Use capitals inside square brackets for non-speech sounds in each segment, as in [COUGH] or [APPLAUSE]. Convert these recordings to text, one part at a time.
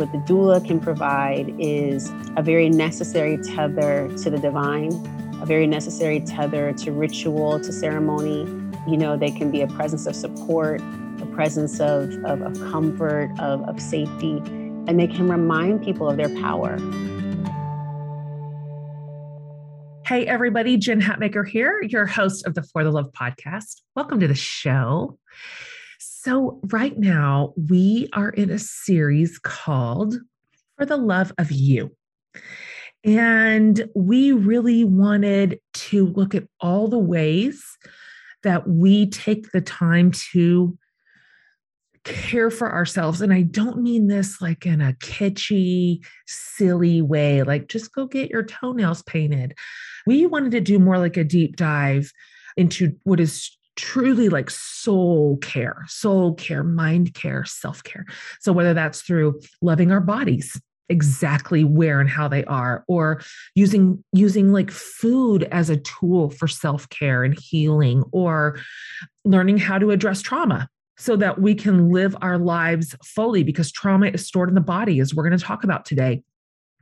what the doula can provide is a very necessary tether to the divine, a very necessary tether to ritual, to ceremony. You know, they can be a presence of support, a presence of, of, of comfort, of, of safety, and they can remind people of their power. Hey, everybody, Jen Hatmaker here, your host of the For the Love podcast. Welcome to the show. So, right now, we are in a series called For the Love of You. And we really wanted to look at all the ways that we take the time to care for ourselves. And I don't mean this like in a kitschy, silly way, like just go get your toenails painted. We wanted to do more like a deep dive into what is truly like soul care, soul care, mind care, self care. So, whether that's through loving our bodies exactly where and how they are or using using like food as a tool for self-care and healing or learning how to address trauma so that we can live our lives fully because trauma is stored in the body as we're going to talk about today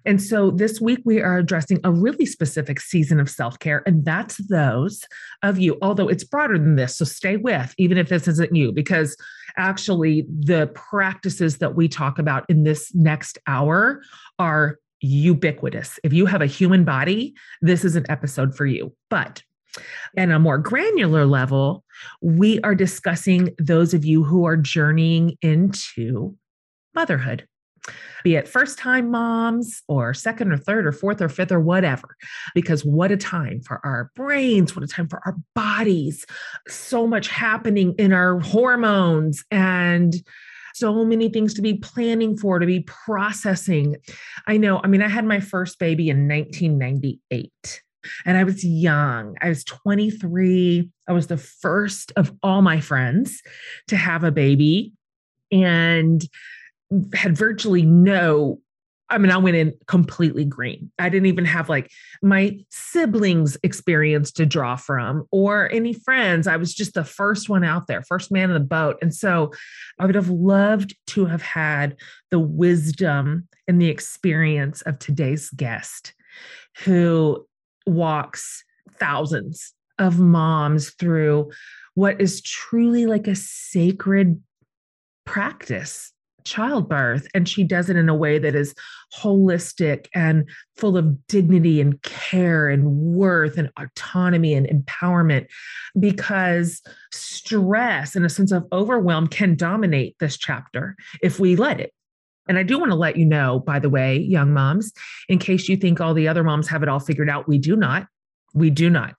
and so this week we are addressing a really specific season of self care, and that's those of you, although it's broader than this. So stay with, even if this isn't you, because actually the practices that we talk about in this next hour are ubiquitous. If you have a human body, this is an episode for you. But at a more granular level, we are discussing those of you who are journeying into motherhood be it first time moms or second or third or fourth or fifth or whatever. Because what a time for our brains, what a time for our bodies. So much happening in our hormones and so many things to be planning for, to be processing. I know, I mean, I had my first baby in 1998 and I was young. I was 23. I was the first of all my friends to have a baby. And had virtually no I mean, I went in completely green. I didn't even have like my siblings' experience to draw from or any friends. I was just the first one out there, first man in the boat. And so I would have loved to have had the wisdom and the experience of today's guest who walks thousands of moms through what is truly like a sacred practice childbirth. And she does it in a way that is holistic and full of dignity and care and worth and autonomy and empowerment because stress and a sense of overwhelm can dominate this chapter if we let it. And I do want to let you know, by the way, young moms, in case you think all the other moms have it all figured out, we do not. We do not.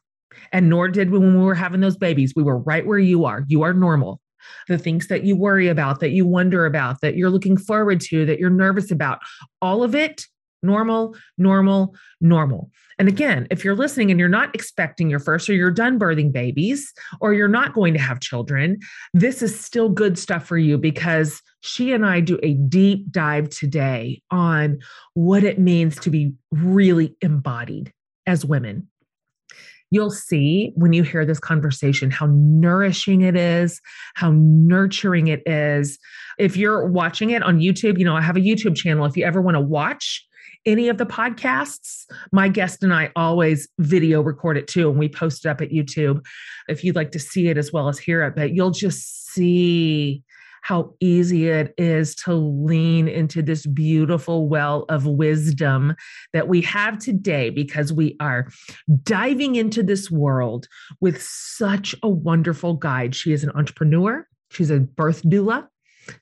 And nor did we when we were having those babies. We were right where you are. You are normal the things that you worry about, that you wonder about, that you're looking forward to, that you're nervous about, all of it normal, normal, normal. And again, if you're listening and you're not expecting your first or you're done birthing babies or you're not going to have children, this is still good stuff for you because she and I do a deep dive today on what it means to be really embodied as women you'll see when you hear this conversation how nourishing it is, how nurturing it is. If you're watching it on YouTube, you know, I have a YouTube channel. If you ever want to watch any of the podcasts, my guest and I always video record it too, and we post it up at YouTube if you'd like to see it as well as hear it. But you'll just see how easy it is to lean into this beautiful well of wisdom that we have today because we are diving into this world with such a wonderful guide. She is an entrepreneur, she's a birth doula.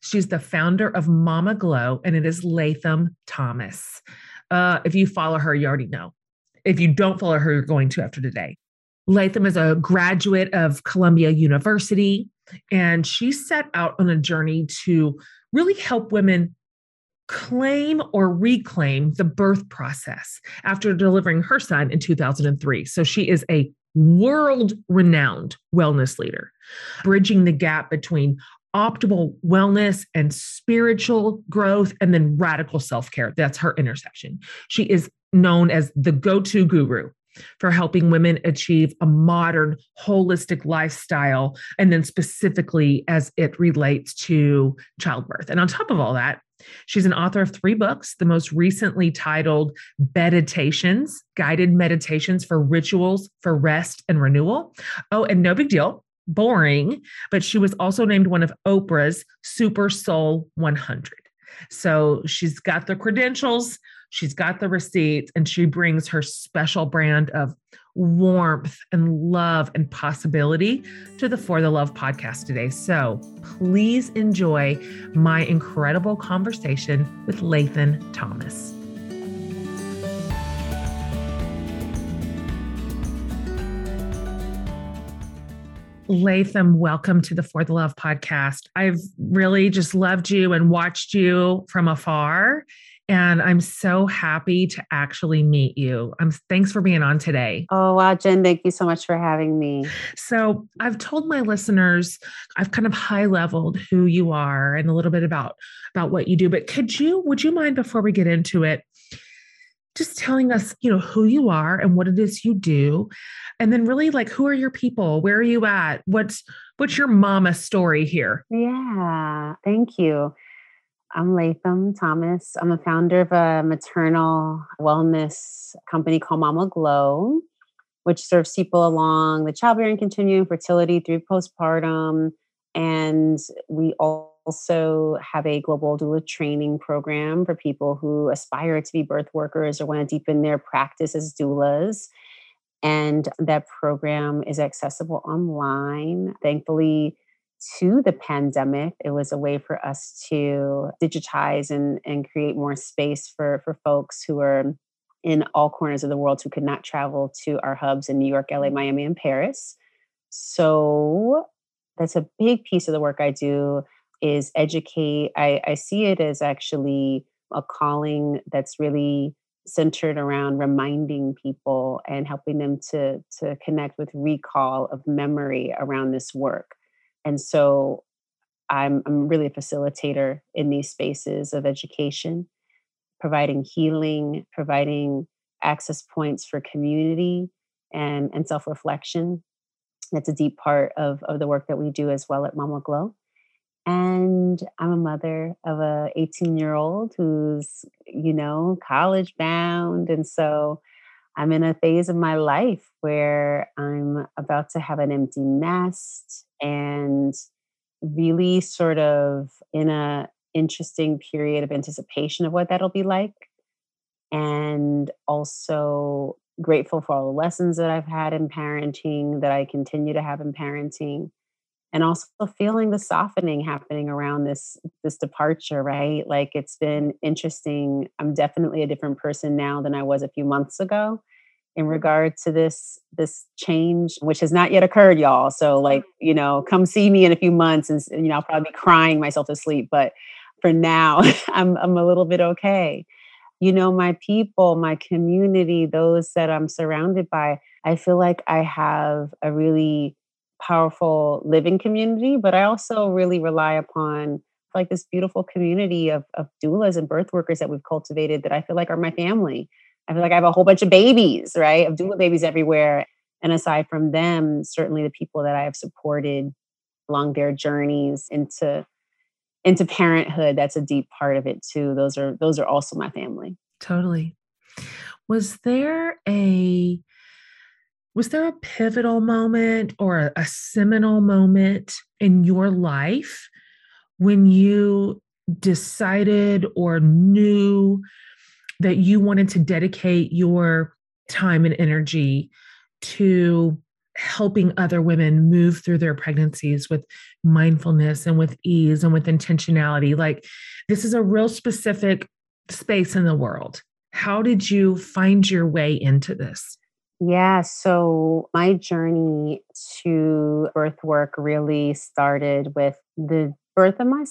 She's the founder of Mama Glow, and it is Latham Thomas. Uh, if you follow her, you already know. If you don't follow her, you're going to after today. Latham is a graduate of Columbia University. And she set out on a journey to really help women claim or reclaim the birth process after delivering her son in 2003. So she is a world renowned wellness leader, bridging the gap between optimal wellness and spiritual growth and then radical self care. That's her intersection. She is known as the go to guru for helping women achieve a modern, holistic lifestyle, and then specifically as it relates to childbirth. And on top of all that, She's an author of three books, the most recently titled Meditations, Guided Meditations for Rituals for Rest and Renewal. Oh, and no big deal, boring, but she was also named one of Oprah's Super Soul 100. So she's got the credentials, she's got the receipts, and she brings her special brand of warmth and love and possibility to the For the Love podcast today. So please enjoy my incredible conversation with Latham Thomas. Latham, welcome to the For the Love podcast. I've really just loved you and watched you from afar. And I'm so happy to actually meet you. I'm thanks for being on today. Oh wow, Jen, thank you so much for having me. So I've told my listeners, I've kind of high leveled who you are and a little bit about about what you do. But could you, would you mind before we get into it, just telling us, you know, who you are and what it is you do. And then really like who are your people? Where are you at? What's what's your mama story here? Yeah, thank you. I'm Latham Thomas. I'm a founder of a maternal wellness company called Mama Glow, which serves people along the childbearing continuum, fertility through postpartum. And we also have a global doula training program for people who aspire to be birth workers or want to deepen their practice as doulas. And that program is accessible online. Thankfully, to the pandemic, it was a way for us to digitize and, and create more space for, for folks who are in all corners of the world who could not travel to our hubs in New York, LA, mm-hmm. Miami, and Paris. So that's a big piece of the work I do is educate. I, I see it as actually a calling that's really centered around reminding people and helping them to to connect with recall of memory around this work. And so I'm I'm really a facilitator in these spaces of education, providing healing, providing access points for community and, and self-reflection. That's a deep part of, of the work that we do as well at Mama Glow and i'm a mother of a 18 year old who's you know college bound and so i'm in a phase of my life where i'm about to have an empty nest and really sort of in a interesting period of anticipation of what that'll be like and also grateful for all the lessons that i've had in parenting that i continue to have in parenting and also feeling the softening happening around this this departure right? Like it's been interesting. I'm definitely a different person now than i was a few months ago in mm-hmm. regard to this this change which has not yet occurred y'all. So mm-hmm. like you know come see me in a few months and you know i'll probably be crying myself to sleep but for now [LAUGHS] i'm i'm a little bit okay. You know my people my community those that i'm surrounded by i feel like i have a really powerful living community, but I also really rely upon like this beautiful community of, of doulas and birth workers that we've cultivated that I feel like are my family. I feel like I have a whole bunch of babies, right? Of doula babies everywhere. And aside from them, certainly the people that I have supported along their journeys into into parenthood, that's a deep part of it too. Those are those are also my family. Totally. Was there a was there a pivotal moment or a, seminal moment in your life when you decided or knew that you wanted to dedicate your time and energy to helping other women move through their pregnancies with mindfulness and with ease and with intentionality. Like, this is a real specific space in the world. How did you find your way into this? Yeah, so my journey to birth work really started with the birth of my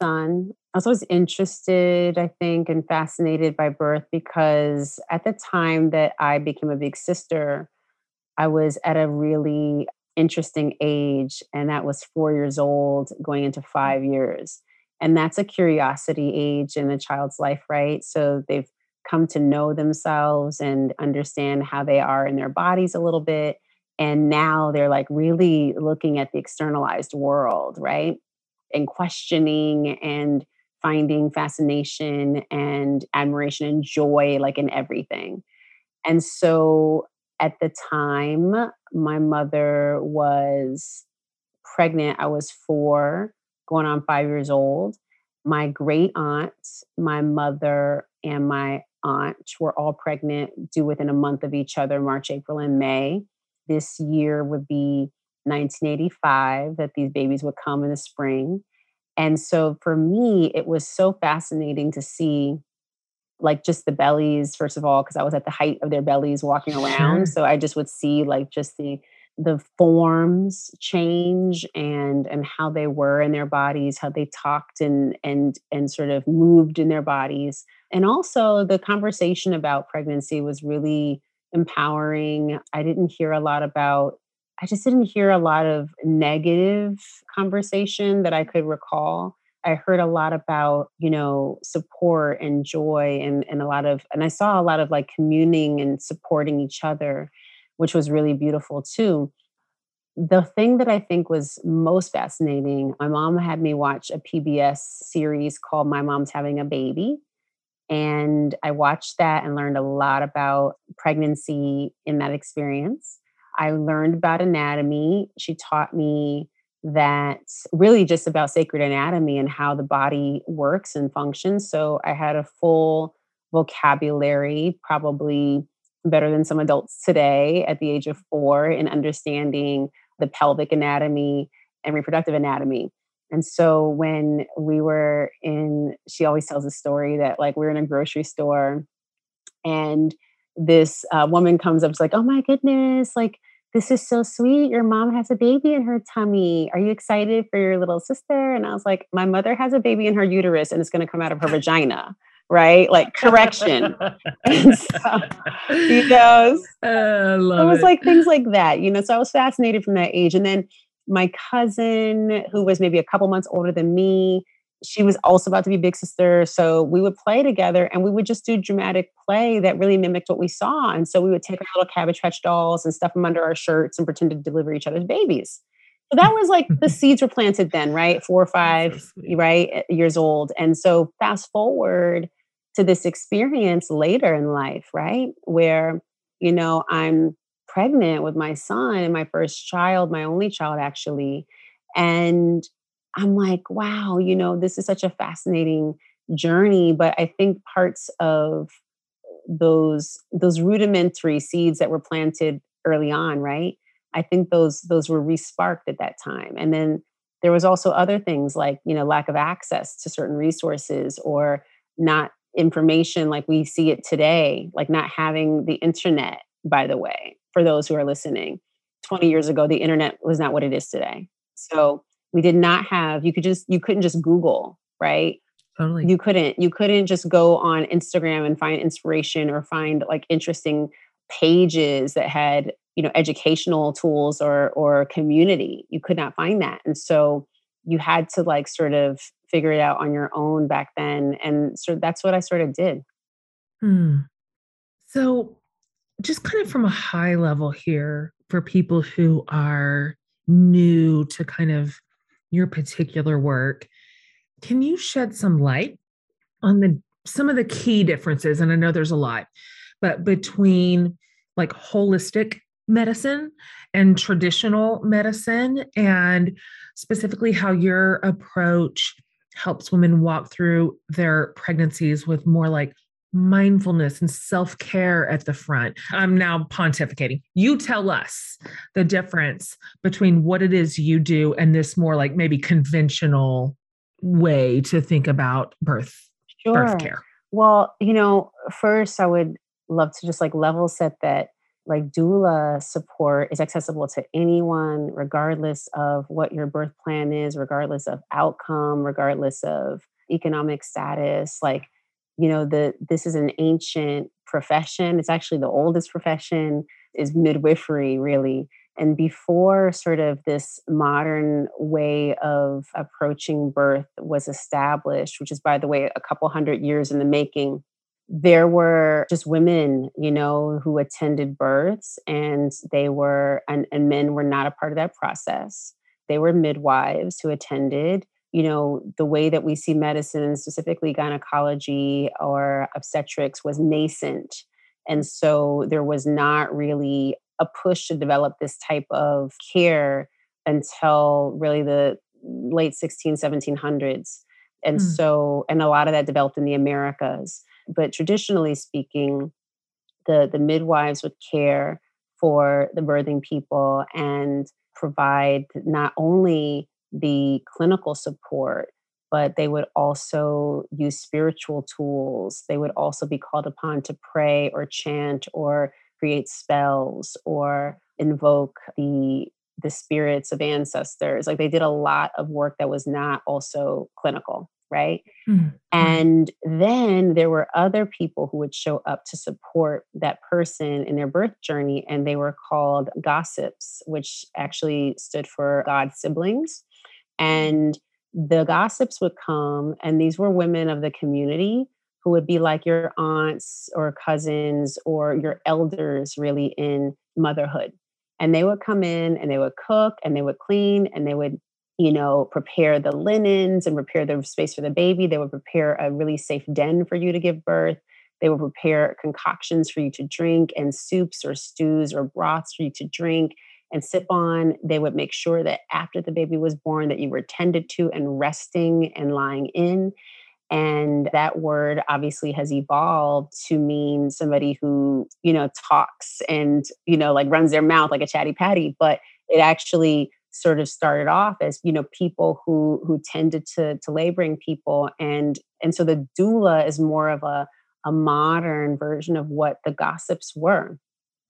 son. I was always interested, I think, and fascinated by birth because at the time that I became a big sister, I was at a really interesting age, and that was four years old, going into mm. five years. And that's a curiosity age in a child's life, right? So they've come to know themselves and understand how they are in their bodies a little bit. And now they're like really looking at the externalized world, right? And questioning and finding fascination and admiration and joy, like in everything. And so at the time, my mother was pregnant. I was four, going on five years old. My great aunt, my mother, and my aunt were all pregnant, due within a month of each other March, April, and May. This year would be 1985 that these babies would come in the spring. And so for me, it was so fascinating to see like just the bellies first of all because i was at the height of their bellies walking around sure. so i just would see like just the the forms change and and how they were in their bodies how they talked and and and sort of moved in their bodies. And also the conversation about pregnancy was really empowering. I didn't hear a lot about i just didn't hear a lot of negative conversation that i could recall. I heard a lot about, you know, support and joy and, and a lot of, and I saw a lot of like communing and supporting each other, which was really beautiful too. The thing that I think was most fascinating, my mom had me watch a PBS series called My Mom's Having a Baby. And I watched that and learned a lot about pregnancy in that experience. I learned about anatomy. She taught me that really just about sacred anatomy and how the body works and functions. So I had a full vocabulary, probably better than some adults today at the age of four, in understanding the pelvic anatomy and reproductive anatomy. And so when we were in, she always tells a story that like we we're in a grocery store and this uh, woman comes up, it's like, oh my goodness, like this is so sweet. Your mom has a baby in her tummy. Are you excited for your little sister? And I was like, my mother has a baby in her uterus and it's going to come out of her [LAUGHS] vagina. Right? Like correction. [LAUGHS] [LAUGHS] so, you know, uh, it was it. like things like that, you know. So I was fascinated from that age. And then my cousin, who was maybe a couple months older than me, she was also about to be big sister. So we would play together and we would just do dramatic play that really mimicked what we saw. And so we would take our little cabbage patch dolls and stuff them under our shirts and pretend to deliver each other's babies. So that was like the [LAUGHS] seeds were planted then, right? Four or five, so right, eh, years old. And so fast forward to this experience later in life, right? Where, you know, I'm pregnant with my son my first child, my only child actually. And I'm like, wow, you know, this is such a fascinating journey. But I think parts of those those rudimentary seeds that were planted early on, right? I think those those were resparked at that time. And then there was also other things like, you know, lack of access to certain resources or not information like we see it today, like not having the internet, by the way, for those who are listening. 20 years ago, the internet was not what it is today. So we did not have you could just you couldn't just google right totally you couldn't you couldn't just go on instagram and find inspiration or find like interesting pages that had you know educational tools or or community you could not find that and so you had to like sort of figure it out on your own back then and so that's what i sort of did hmm. so just kind of from a high level here for people who are new to kind of your particular work. Can you shed some light on the some of the key differences? And I know there's a lot, but between like holistic medicine and traditional medicine, and specifically how your approach helps women walk through their pregnancies with more like mindfulness and self care at the front. I'm now pontificating. You tell us the difference between what it is you do and this more like maybe conventional way to think about birth, sure. birth care. Well, you know, first I would love to just like level set that like doula support is accessible to anyone regardless of what your birth plan is regardless of outcome regardless of economic status like you know the this is an ancient profession. It's actually the oldest profession is midwifery really. And before sort of this modern way of approaching birth was established which is by the way a couple hundred years in the making there were just women, you know, who attended births and they were, and, and men were not a part of that process. They were midwives who attended. You know, the way that we see medicine, specifically gynecology or obstetrics, was nascent. And so there was not really a push to develop this type of care until really the late 16, 1700s. And mm. so, and a lot of that developed in the Americas. But traditionally speaking, the, the midwives would care for the birthing people and provide not only the clinical support, but they would also use spiritual tools. They would also be called upon to pray or chant or create spells or invoke the the spirits of ancestors. Like they did a lot of work that was not also clinical, right? Mm-hmm. And then there were other people who would show up to support that person in their birth journey, and they were called gossips, which actually stood for God siblings. And the gossips would come, and these were women of the community who would be like your aunts or cousins or your elders, really, in motherhood and they would come in and they would cook and they would clean and they would you know prepare the linens and prepare the space for the baby. They would prepare a really safe den for you to give birth. They would prepare concoctions for you to drink and soups or stews or broths for you to drink and sip on. They would make sure that after the baby was born that you were tended to and resting and lying in. And that word obviously has evolved to mean somebody who, you know, talks and, you know, like runs their mouth like a chatty patty. But it actually sort of started off as, you know, people who who tended to to laboring people. And and so the doula is more of a, a modern version of what the gossips were.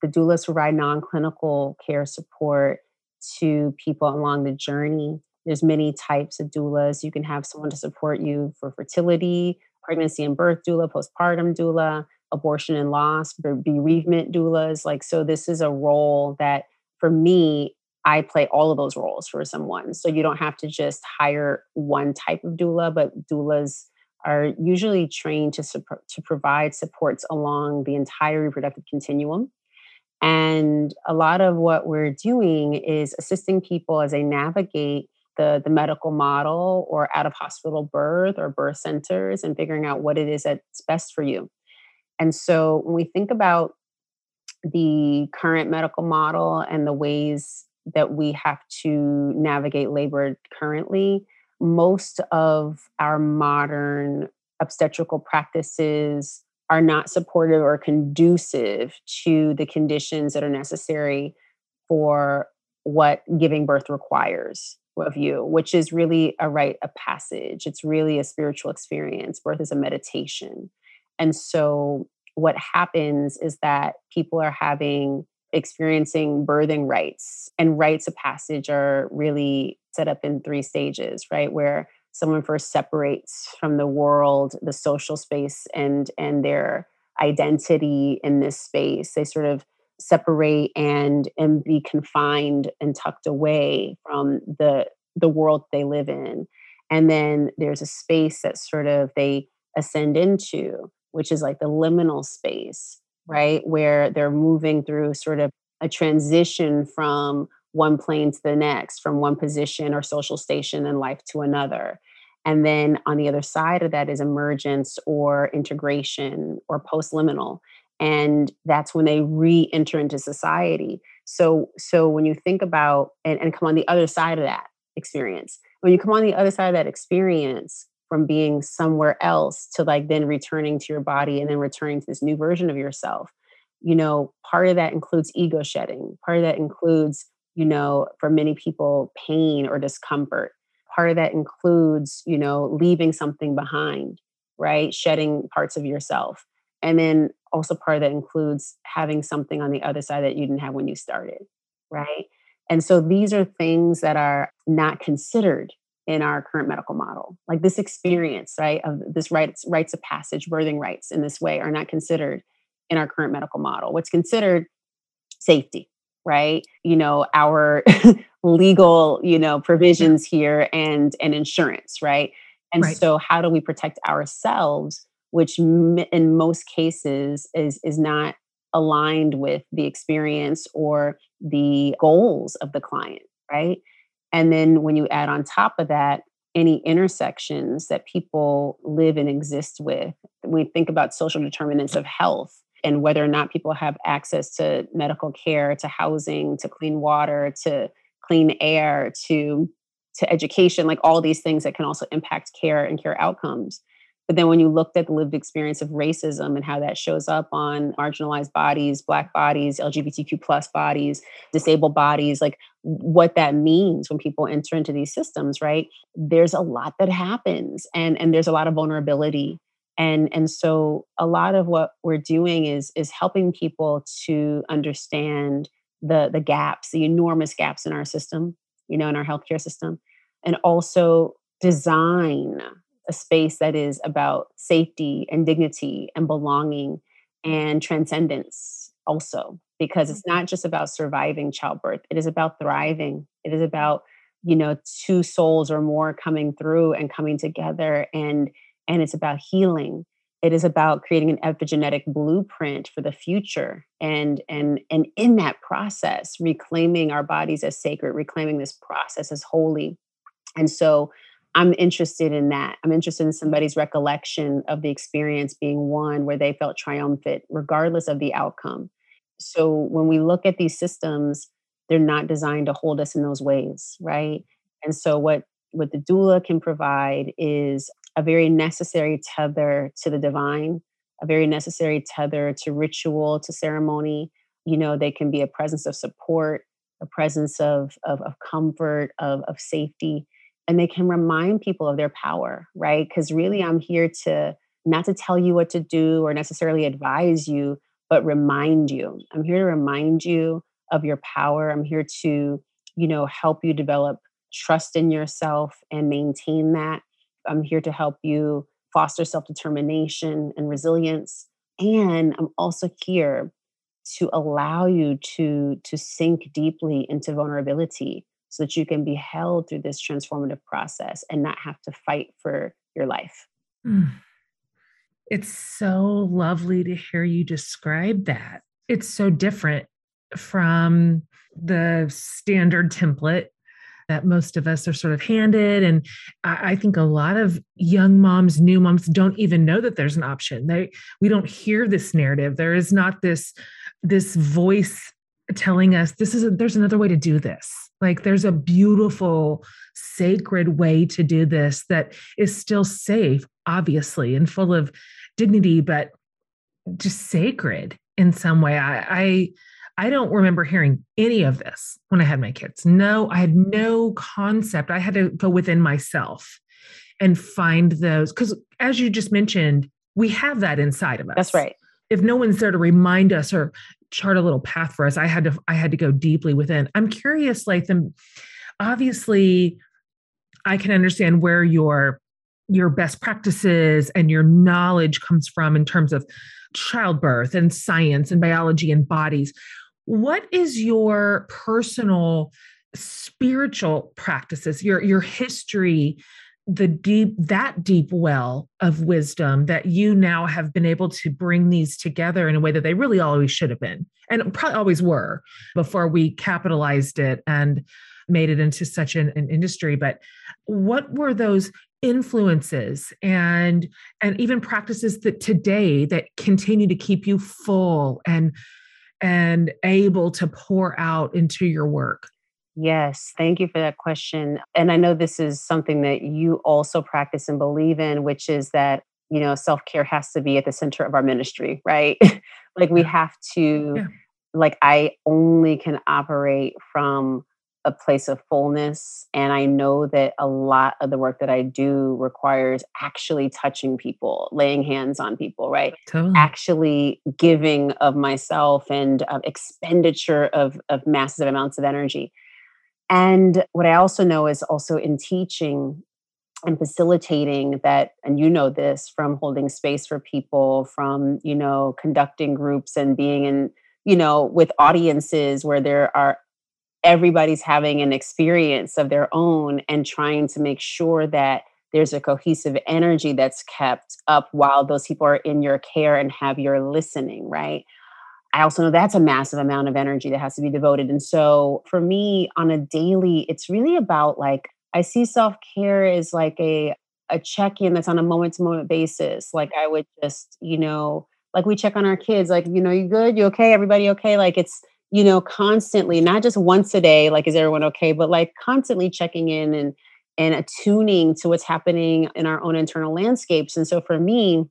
The doulas provide non-clinical care support to people along the journey there's many types of doulas. You can have someone to support you for fertility, pregnancy and birth doula, postpartum doula, abortion and loss, bereavement doulas. Like, so this is a role that for me, I play all of those roles for someone. So you don't have to just hire one type of doula, but doulas are usually trained to, to provide supports along the entire reproductive continuum. And a lot of what we're doing is assisting people as they navigate the, the medical model or out of hospital birth or birth centers and figuring out what it is that's best for you. And so when we think about the current medical model and the ways that we have to navigate labor currently, most of our modern obstetrical practices are not supportive or conducive to the conditions that are necessary for what giving birth requires of you, which is really a rite of passage. It's really a spiritual experience. Birth is a meditation. And so what happens is that people are having experiencing birthing rites and rites of passage are really set up in three stages, right? Where someone first separates from the world, the social space and and their identity in this space. They sort of separate and and be confined and tucked away from the the world they live in and then there's a space that sort of they ascend into which is like the liminal space right where they're moving through sort of a transition from one plane to the next from one position or social station in life to another. And then on the other side of that is emergence or integration or post-liminal and that's when they re-enter into society. So so when you think about and, and come on the other side of that experience when you come on the other side of that experience from being somewhere else to like then returning to your body and then returning to this new version of yourself. You know part of that includes ego shedding. Part of that includes you know for many people pain or discomfort. Part of that includes you know leaving something behind right? Shedding parts of yourself. And then also part of that includes having something on the other side that you didn't have when you started, right? And so these are things that are not considered in our current medical model. Like this experience, right, of this rites, rites of passage, birthing rights in this way are not considered in our current medical model. What's considered safety, right? You know, our [LAUGHS] legal, you know, provisions here and and insurance, right? And right. so how do we protect ourselves which in most cases is is not aligned with the experience or the goals of the client, right? And then when you add on top of that any intersections that people live and exist with, we think about social determinants of health and whether or not people have access to medical care, to housing, to clean water, to clean air, to to education, like all these things that can also impact care and care outcomes. But then when you looked at the lived experience of racism and how that shows up on marginalized bodies, Black bodies, LGBTQ plus bodies, disabled bodies, like what that means when people enter into these systems, right? There's a lot that happens and, and there's a lot of vulnerability. And, and so a lot of what we're doing is, is helping people to understand the, the gaps, the enormous gaps in our system, you know, in our healthcare system, and also design a space that is about safety and dignity and belonging and transcendence also because it's mm-hmm. not just about surviving childbirth it is about thriving. It is about you know two souls or more coming through and coming together and and it's about healing. It is about creating an epigenetic blueprint for the future and and and in that process reclaiming our bodies as sacred reclaiming this process as holy. And so I'm interested in that. I'm interested in somebody's recollection of the experience being one where they felt triumphant, regardless of the outcome. So when we look at these systems, they're not designed to hold us in those ways, right? And so what what the doula can provide is a very necessary tether to the divine, a very necessary tether to ritual, to ceremony. You know, they can be a presence of support, a presence of of, of comfort, of of safety and they can remind people of their power, right? Because really, I'm here to not to tell you what to do or necessarily advise you, but remind you. I'm here to remind you of your power. I'm here to, you know, help you develop trust in yourself and maintain that. I'm here to help you foster self determination and resilience. And I'm also here to allow you to to sink deeply into vulnerability so that you can be held through this transformative process and not have to fight for your life. Mm. It's so lovely to hear you describe that. It's so different from the standard template that most of us are sort of handed. And I, think a lot of young moms, new moms don't even know that there's an option. They we don't hear this narrative. There is not this this voice telling us this is a, there's another way to do this like there's a beautiful sacred way to do this that is still safe obviously and full of dignity but just sacred in some way i i I don't remember hearing any of this when I had my kids. No, I had no concept. I had to go within myself and find those because as you just mentioned, we have that inside of us. That's right. If no one's there to remind us or chart a little path for us. I had to i had to go deeply within. I'm curious latham obviously i can understand where your your best practices and your knowledge comes from in terms of childbirth and science and biology and bodies. What is your personal spiritual practices your your history the deep that deep well of wisdom that you now have been able to bring these together in a way that they really always should have been and probably always were before we capitalized it and made it into such an, an industry. But what were those influences and and even practices that today that continue to keep you full and and able to pour out into your work Yes, thank you for that question. And I know this is something that you also practice and believe in, which is that, you know, self care has to be at the center of our ministry, right? [LAUGHS] like we have to, yeah. like, I only can operate from a place of fullness. And I know that a lot of the work that I do requires actually touching people, laying hands on people, right? Totally. Actually giving of myself and uh, expenditure of, of massive amounts of energy. And what I also know is also in teaching and facilitating that and you know this from holding space for people from you know conducting groups and being in you know with audiences where there are everybody's having an experience of their own and trying to make sure that there's a cohesive energy that's kept up while those people are in your care and have your listening, right? I also know that's a massive amount of energy that has to be devoted. And so for me on a daily, it's really about like, I see self care as like a, a check in that's on a moment to moment basis. Like I would just, you know, like we check on our kids, like, you know, you good? You okay? Everybody okay? Like it's, you know, constantly, not just once a day, like, is everyone okay? But like constantly checking in and, and attuning to what's happening in our own internal landscapes. And so for me,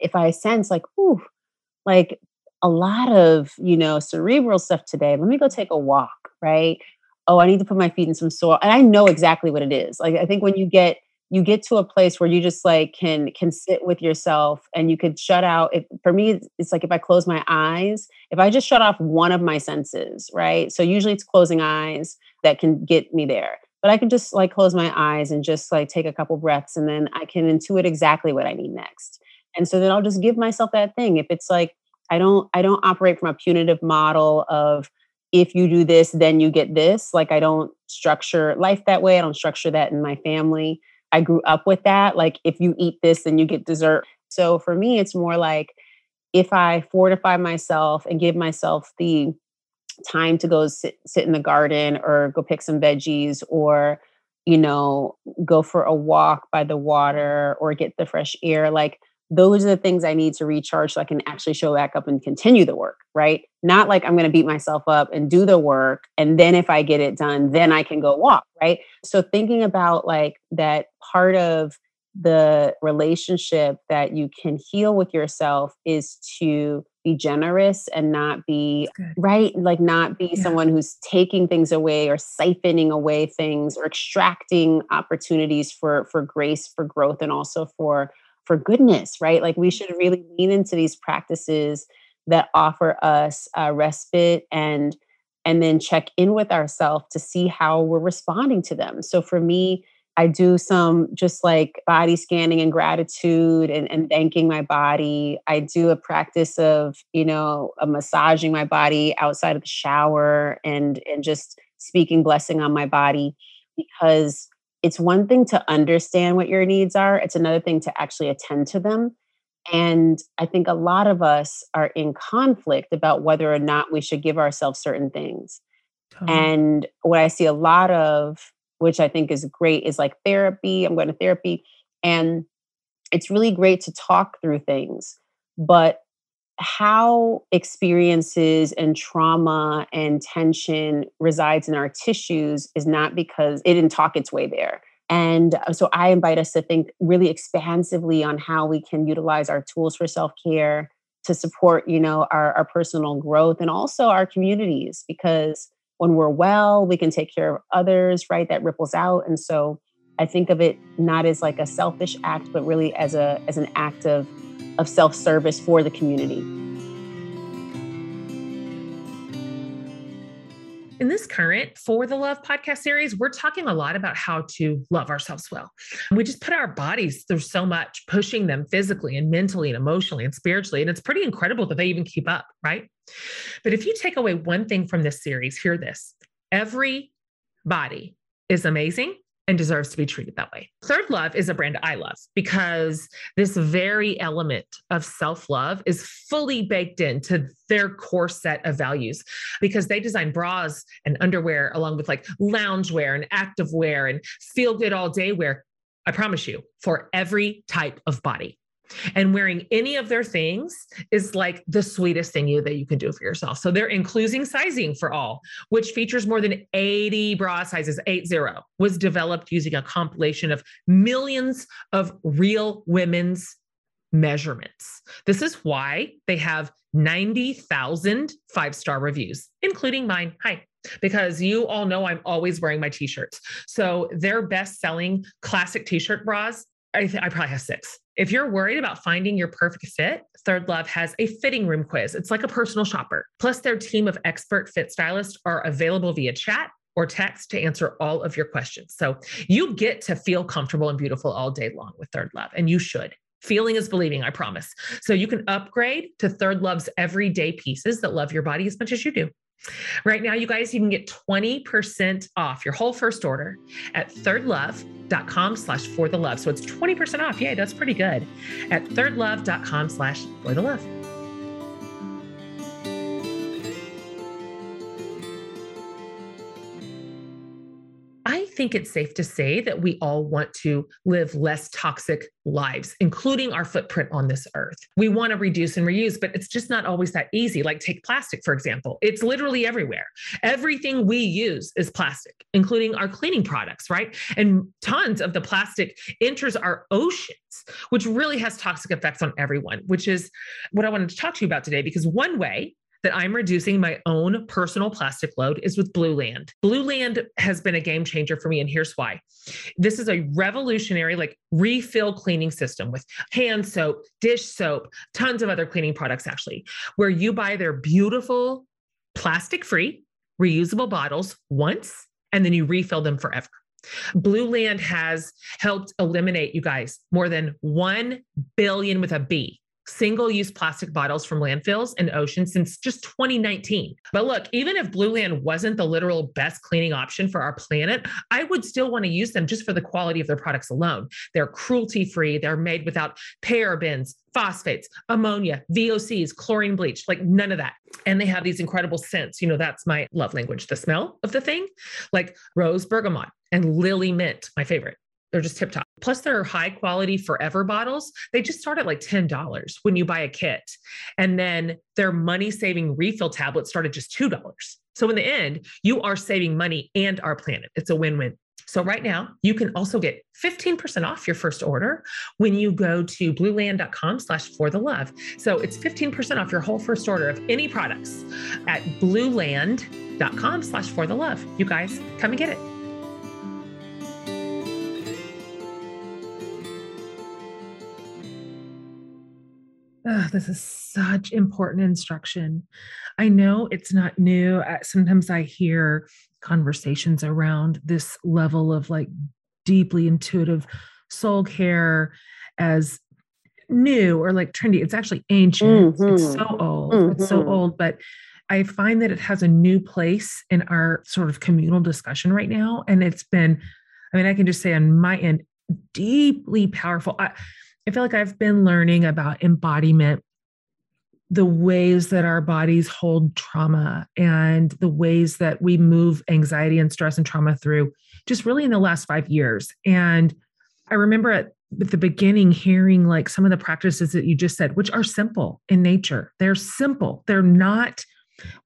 if I sense like, ooh, like a lot of, you know, cerebral stuff today, let me go take a walk, right? Oh, I need to put my feet in some soil. And I know exactly what it is. Like I think when you get you get to a place where you just like can can sit with yourself and you could shut out if, for me it's like if i close my eyes if i just shut off one of my senses right so usually it's closing eyes that can get me there but i can just like close my eyes and just like take a couple breaths and then i can intuit exactly what i need next and so then i'll just give myself that thing if it's like i don't i don't operate from a punitive model of if you do this then you get this like i don't structure life that way i don't structure that in my family I grew up with that. Like, if you eat this, then you get dessert. So for me, it's more like if I fortify myself and give myself the time to go sit, sit in the garden or go pick some veggies or, you know, go for a walk by the water or get the fresh air, like those are the things I need to recharge so I can actually show back up and continue the work, right? Not like I'm going to beat myself up and do the work. And then if I get it done, then I can go walk, right? So thinking about like that part of the relationship that you can heal with yourself is to be generous and not be right like not be yeah. someone who's taking things away or siphoning away things or extracting opportunities for for grace for growth and also for for goodness, right? Like we should mm-hmm. really lean into these practices that offer us a respite and and then check in with ourselves to see how we're responding to them. So for me, I do some just like body scanning and gratitude and, and mm-hmm. thanking my body. I do a practice of, you know, a massaging my body outside of the shower and and just speaking blessing on my body because it's one thing to understand what your needs are, it's another thing to actually attend to them. And I think a lot of us are in conflict about whether or not we should give ourselves certain things. And what I see a lot of, which I think is great, is like therapy. I'm going to therapy. And it's really great to talk through things. But how experiences and trauma and tension resides in our tissues is not because it didn't talk its way there. And uh, so I invite us to think really expansively on how we can utilize our tools for self-care to support, you know, our, our personal growth and also our communities because when we're well, we can take care of others, right? That ripples out. And so I think of it not as like a selfish act, but really as a as an act of of self service for the community. In this current For the Love podcast series, we're talking a lot about how to love ourselves well. We just put our bodies through so much, pushing them physically and mentally and emotionally and spiritually. And it's pretty incredible that they even keep up, right? But if you take away one thing from this series, hear this every body is amazing and deserves to be treated that way. Third Love is a brand I love because this very element of self love is fully baked into their core set of values because they design bras and underwear along with like loungewear and activewear and feel good all day wear. I promise you, for every type of body. And wearing any of their things is like the sweetest thing you that you can do for yourself. So they're including sizing for all, which features more than 80 bra sizes, 80, was developed using a compilation of millions of real women's measurements. This is why they have 90,000 five star reviews, including mine. Hi. Because you all know I'm always wearing my t shirts. So their best selling classic t shirt bras, I, th- I probably have six. If you're worried about finding your perfect fit, Third Love has a fitting room quiz. It's like a personal shopper. Plus, their team of expert fit stylists are available via chat or text to answer all of your questions. So you get to feel comfortable and beautiful all day long with Third Love, and you should. Feeling is believing, I promise. So you can upgrade to Third Love's everyday pieces that love your body as much as you do. Right now, you guys, you can get 20% off your whole first order at thirdlove.com slash for the love. So it's 20% off. Yeah, that's pretty good. At thirdlove.com slash for the love. Think it's safe to say that we all want to live less toxic lives, including our footprint on this earth. We want to reduce and reuse, but it's just not always that easy. Like, take plastic, for example, it's literally everywhere. Everything we use is plastic, including our cleaning products, right? And tons of the plastic enters our oceans, which really has toxic effects on everyone, which is what I wanted to talk to you about today. Because one way that I'm reducing my own personal plastic load is with Blueland. Blue Land has been a game changer for me, and here's why. This is a revolutionary, like refill cleaning system with hand soap, dish soap, tons of other cleaning products, actually, where you buy their beautiful plastic free, reusable bottles once, and then you refill them forever. Blueland has helped eliminate, you guys, more than 1 billion with a B single use plastic bottles from landfills and oceans since just 2019. But look, even if Blueland wasn't the literal best cleaning option for our planet, I would still want to use them just for the quality of their products alone. They're cruelty free, they're made without parabens, phosphates, ammonia, VOCs, chlorine bleach, like none of that. And they have these incredible scents. You know, that's my love language, the smell of the thing, like rose bergamot and lily mint, my favorite. They're just tip top. Plus, they're high quality forever bottles. They just start at like $10 when you buy a kit. And then their money saving refill tablets start at just $2. So, in the end, you are saving money and our planet. It's a win win. So, right now, you can also get 15% off your first order when you go to blueland.com slash for the love. So, it's 15% off your whole first order of any products at blueland.com slash for the love. You guys, come and get it. Oh, this is such important instruction. I know it's not new. Uh, sometimes I hear conversations around this level of like deeply intuitive soul care as new or like trendy. It's actually ancient. Mm-hmm. It's so old. Mm-hmm. It's so old, but I find that it has a new place in our sort of communal discussion right now. And it's been, I mean, I can just say on my end, deeply powerful. I, I feel like I've been learning about embodiment, the ways that our bodies hold trauma and the ways that we move anxiety and stress and trauma through just really in the last five years. And I remember at the beginning hearing like some of the practices that you just said, which are simple in nature. They're simple. They're not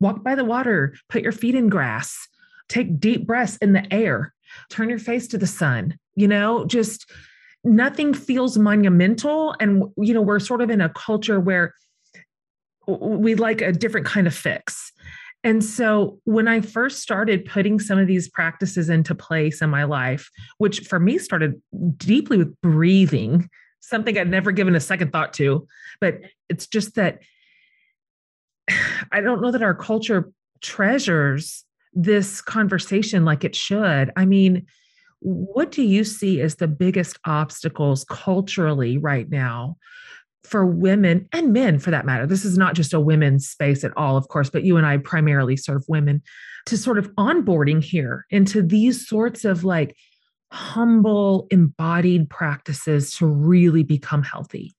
walk by the water, put your feet in grass, take deep breaths in the air, turn your face to the sun, you know, just nothing feels monumental. And you know we're sort of in a culture where we like a different kind of fix. And so when i first started putting some of these practices into place in my life which for me started deeply with breathing something i'd never given a second thought to but it's just that i don't know that our culture treasures this conversation like it should. I mean what do you see as the biggest obstacles culturally right now for women and men for that matter? This is not just a women's space at all, of course, but you and I primarily serve women to sort of onboarding here into these sorts of like humble, embodied practices to really become healthy.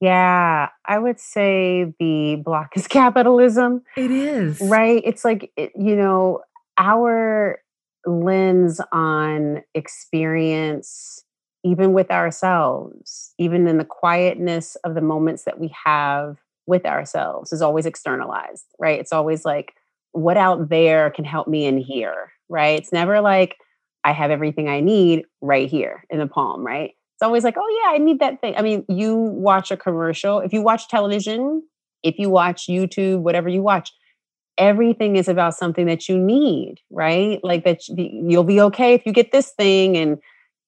Yeah, I would say the block is [LAUGHS] capitalism. It is. Right? It's like, you know, our lens on experience, even with ourselves, even in the quietness of the moments that we have with ourselves, is always externalized, right? It's always like, what out there can help me in here, right? It's never like, I have everything I need right here in the palm, right? It's always like, oh, yeah, I need that thing. I mean, you watch a commercial, if you watch television, if you watch YouTube, whatever you watch, everything is about something that you need, right? Like that you'll be okay if you get this thing and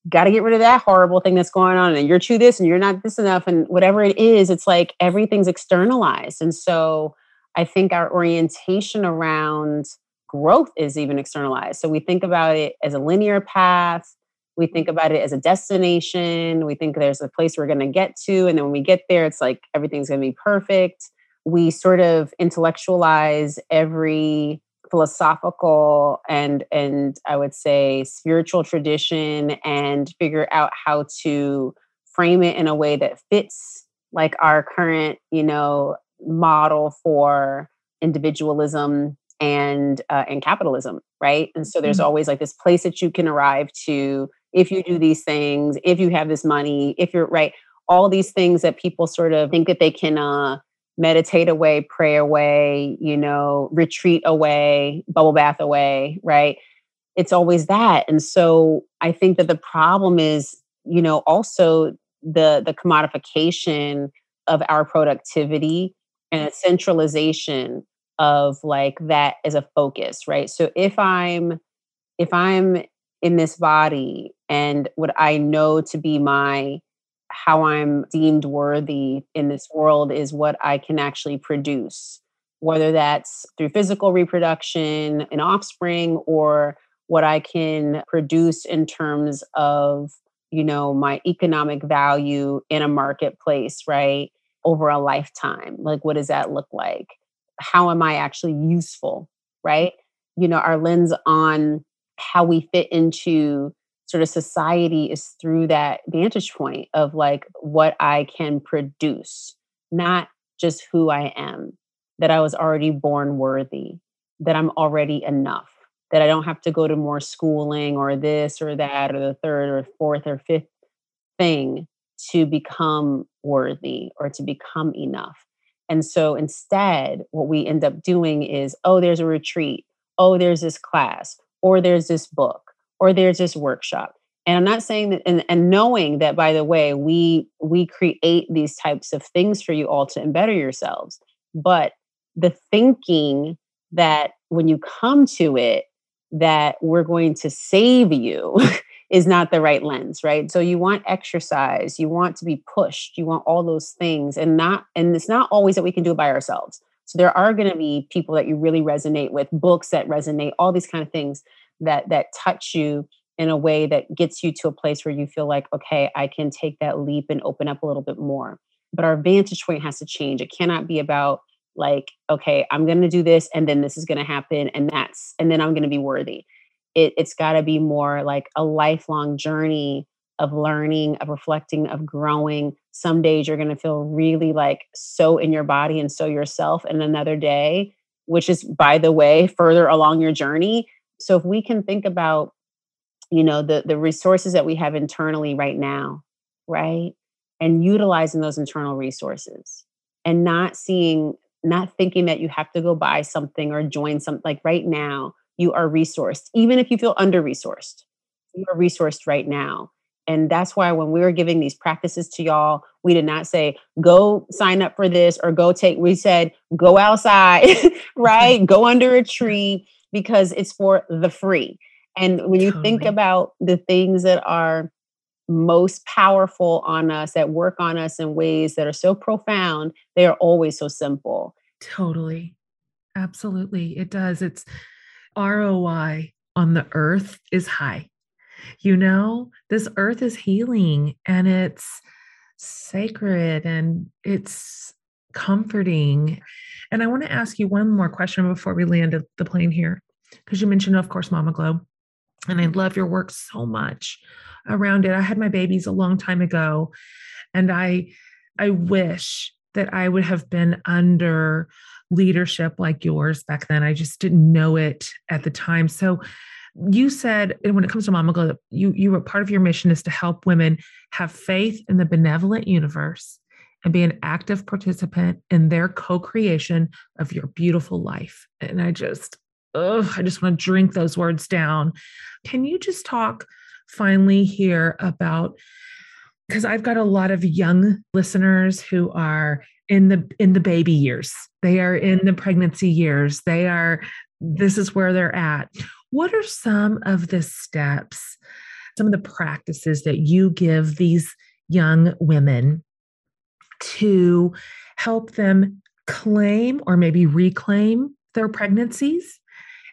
got to get rid of that horrible thing that's going on and you're to this and you're not this enough and whatever it is, it's like everything's externalized. And so I think our orientation around growth is even externalized. So we think about it as a linear path. We think about it as a destination. We think there's a place we're going to get to. And then when we get there, it's like everything's going to be perfect we sort of intellectualize every philosophical and and I would say spiritual tradition and figure out how to frame it in a way that fits like our current, you know, model for individualism and uh, and capitalism, right? And so there's mm-hmm. always like this place that you can arrive to if you do these things, if you have this money, if you're right, all these things that people sort of think that they can uh, meditate away, pray away, you know, retreat away, bubble bath away, right? It's always that. And so I think that the problem is, you know, also the the commodification of our productivity and a centralization of like that as a focus, right? So if I'm if I'm in this body and what I know to be my how I'm deemed worthy in this world is what I can actually produce, whether that's through physical reproduction and offspring or what I can produce in terms of, you know, my economic value in a marketplace, right? Over a lifetime. Like, what does that look like? How am I actually useful, right? You know, our lens on how we fit into sort of society is through that vantage point of like what I can produce, not just who I am, that I was already born worthy, that I'm already enough, that I don't have to go to more schooling or this or that or the third or fourth or fifth thing to become worthy or to become enough. And so instead, what we end up doing is, oh, there's a retreat, oh, there's this class, or there's this book, or there's this workshop. And i'm not saying that and, and knowing that by the way we we create these types of things for you all to embetter yourselves but the thinking that when you come to it that we're going to save you [LAUGHS] is not the right lens right? So you want exercise you want to be pushed you want all those things and not and it's not always that we can do it by ourselves. So there are going to be people that you really resonate with books that resonate all these kind of things that that touch you in a way that gets you to a place where you feel like okay i can take that leap and open up a little bit more. But our vantage point has to change. It cannot be about like okay i'm going to do this and then this is going to happen and that's and then i'm going to be worthy. It, it's got to be more like a lifelong journey of learning of reflecting of growing. Some days you're going to feel really like so in your body and so yourself and another day which is by the way further along your journey so if we can think about you know the the resources that we have internally right now right and utilizing those internal resources and not seeing not thinking that you have to go buy something or join something like right now you are resourced even if you feel under resourced you are resourced right now. And that's why when we were giving these practices to y'all we did not say go sign up for this or go take we said go outside [LAUGHS] right? Go under a tree because it's for the free and when you totally. think about the things that are most powerful on us, that work on us in ways that are so profound, they are always so simple. Totally. Absolutely. It does. It's ROI on the earth is high. You know, this earth is healing and it's sacred and it's comforting. And I want to ask you one more question before we land the plane here, because you mentioned, of course, Mama Glow. And I love your work so much around it. I had my babies a long time ago and I I wish that I would have been under leadership like yours back then. I just didn't know it at the time. So you said and when it comes to Mama Glow, you you were part of your mission is to help women have faith in the benevolent universe and be an active participant in their co-creation of your beautiful life. And I just ugh, I just want to drink those words down. Can you just talk finally here about because I've got a lot of young listeners who are in the in the baby years. They are in the pregnancy years. They are this is where they're at. What are some of the steps, some of the practices that you give these young women to help them claim or maybe reclaim their pregnancies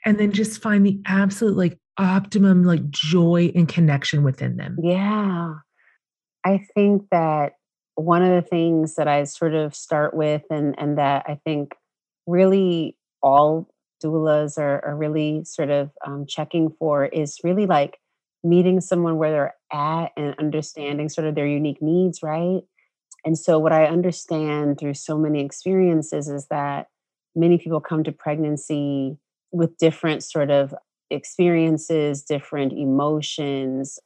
and then just find the absolute like optimum like joy and connection within them. Yeah. I think that one of the things that I sort of start with and and that I think really all doulas are, are really sort of um, checking for is really like meeting someone where they're at and understanding sort of their unique needs, right? And so, what I understand through so many experiences is that many people come to pregnancy with different sort of experiences, different emotions.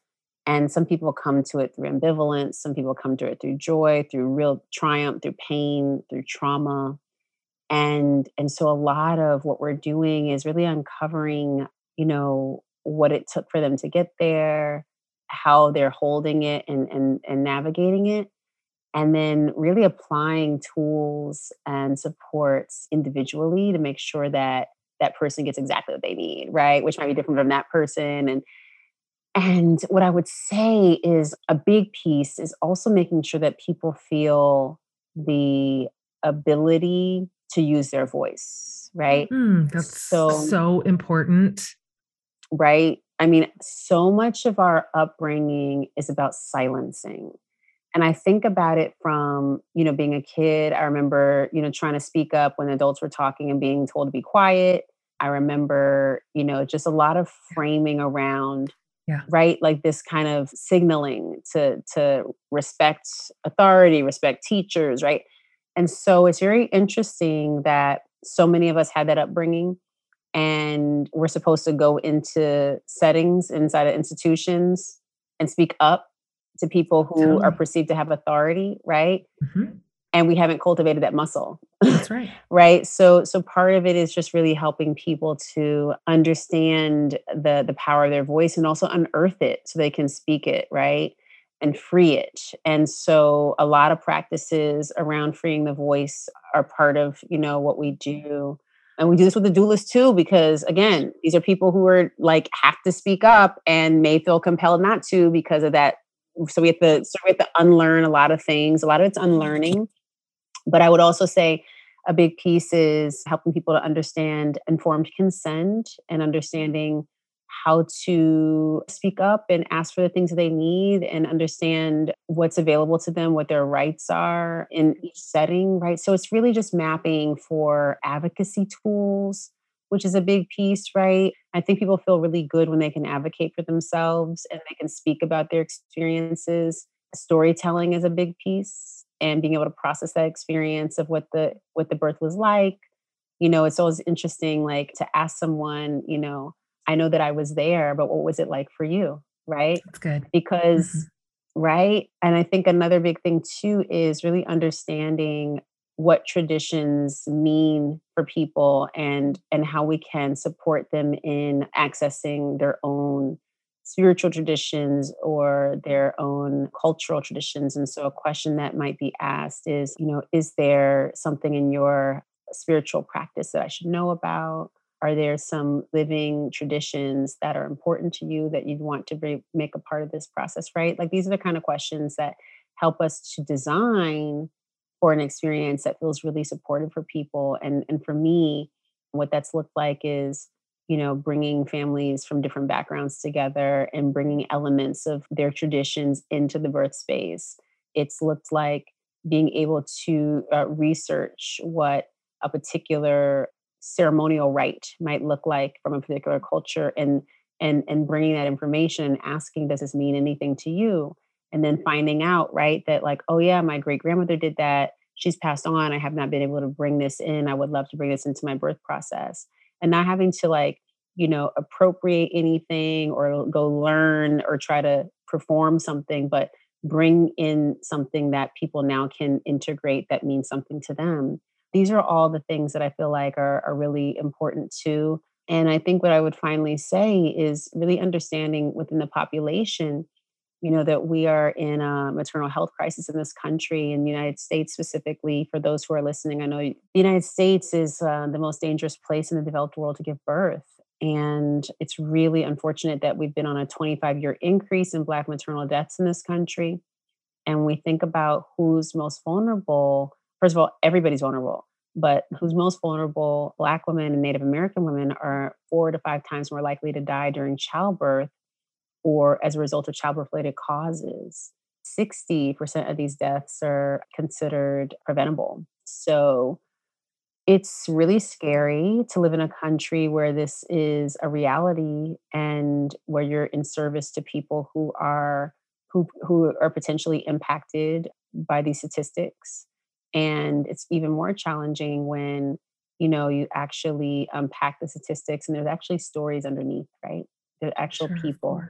And some people come to it through ambivalence, some people come to it through joy, through real triumph, through pain, through trauma. And and so a lot of what we're doing is really uncovering, you know, what it took for them to get there, how they're holding it and and, and navigating it and then really applying tools and supports individually to make sure that that person gets exactly what they need right? Which might be different from that person and and what i would say is a big piece is also making sure that people feel the ability to use their voice right? Mm, that's so so important. Right? I mean so much of our upbringing is about silencing and i think about it from you know being a kid i remember you know trying to speak up when adults were talking and being told to be quiet. I remember you know just a lot of framing around yeah. right like this kind of signaling to to respect authority respect teachers right? And so it's very interesting that so many of us had that upbringing and we're supposed to go into settings inside of institutions and speak up to people who totally. are perceived to have authority, right? Mm-hmm. And we haven't cultivated that muscle. That's [LAUGHS] right. right. So so part of it is just really helping people to understand the the power of their voice and also unearth it so they can speak it, right? And free it. And so a lot of practices around freeing the voice are part of, you know, what we do and we do this with the doulas too because again these are people who are like have to speak up and may feel compelled not to because of that so we have to so we have to unlearn a lot of things a lot of it's unlearning but i would also say a big piece is helping people to understand informed consent and understanding how to speak up and ask for the things that they need and understand what's available to them, what their rights are in each setting, right? So it's really just mapping for advocacy tools, which is a big piece, right? I think people feel really good when they can advocate for themselves and they can speak about their experiences. Storytelling is a big piece and being able to process that experience of what the what the birth was like. You know, it's always interesting like to ask someone, you know, I know that I was there, but what was it like for you? Right? That's good. Because mm-hmm. right? And I think another big thing too is really understanding what traditions mean for people and and how we can support them in accessing their own spiritual traditions or their own cultural traditions. And so a question that might be asked is you know is there something in your spiritual practice that I should know about? Are there some living traditions that are important to you that you'd want to be, make a part of this process right? Like these are the kind of questions that help us to design for an experience that feels really supportive for people. And, and for me, what that's looked like is, you know, bringing families from different backgrounds together and bringing elements of their traditions into the birth space. It's looked like being able to uh, research what a particular ceremonial rite might look like from a particular culture and and and bringing that information asking does this mean anything to you and then finding out right that like oh yeah my great grandmother did that. She's passed on. I have not been able to bring this in. I would love to bring this into my birth process. And not having to like you know appropriate anything or go learn or try to perform something but bring in something that people now can integrate that means something to them. These are all the things that i feel like are, are really important too. And i think what i would finally say is really understanding within the population you know that we are in a maternal health crisis in this country in the united states specifically for those who are listening i know the united states is uh, the most dangerous place in the developed world to give birth. And it's really unfortunate that we've been on a 25 year increase in black maternal deaths in this country. And we think about who's most vulnerable. First of all everybody's vulnerable but who's most vulnerable black women and native american women are four to five times more likely to die during childbirth or as a result of childbirth related causes. 60% of these deaths are considered preventable. So, it's really scary to live in a country where this is a reality and where you're in service to people who are who who are potentially impacted by these statistics and it's even more challenging when you know you actually unpack the statistics and there's actually stories underneath right the actual sure, people.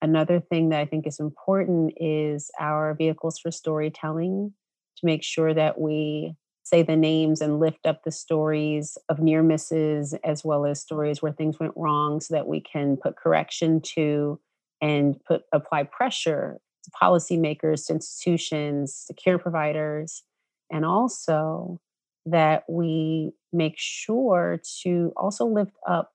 another thing that i think is important is our vehicles for storytelling to make sure that we say the names and lift up the stories of near misses as well as stories where things went wrong so that we can put correction to and put apply pressure to policymakers to institutions to care providers and also that we make sure to also lift up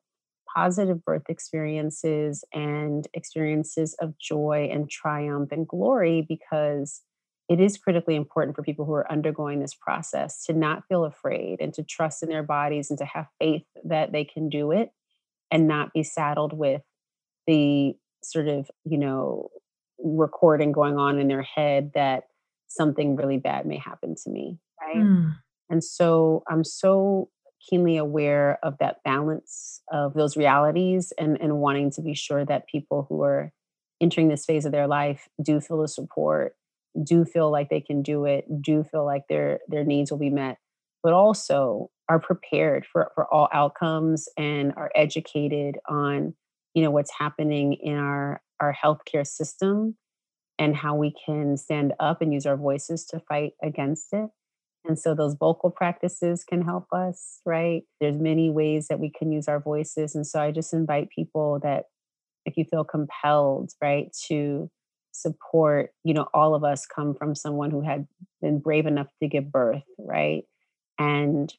positive birth experiences and experiences of joy and triumph and glory because it is critically important for people who are undergoing this process to not feel afraid and to trust in their bodies and to have faith that they can do it and not be saddled with the sort of, you know, recording going on in their head that something really bad may happen to me. Right. Mm. And so I'm so keenly aware of that balance of those realities and, and wanting to be sure that people who are entering this phase of their life do feel the support do feel like they can do it, do feel like their their needs will be met, but also are prepared for for all outcomes and are educated on you know what's happening in our our healthcare system and how we can stand up and use our voices to fight against it. And so those vocal practices can help us, right? There's many ways that we can use our voices. And so I just invite people that if you feel compelled, right, to support you know all of us come from someone who had been brave enough to give birth right and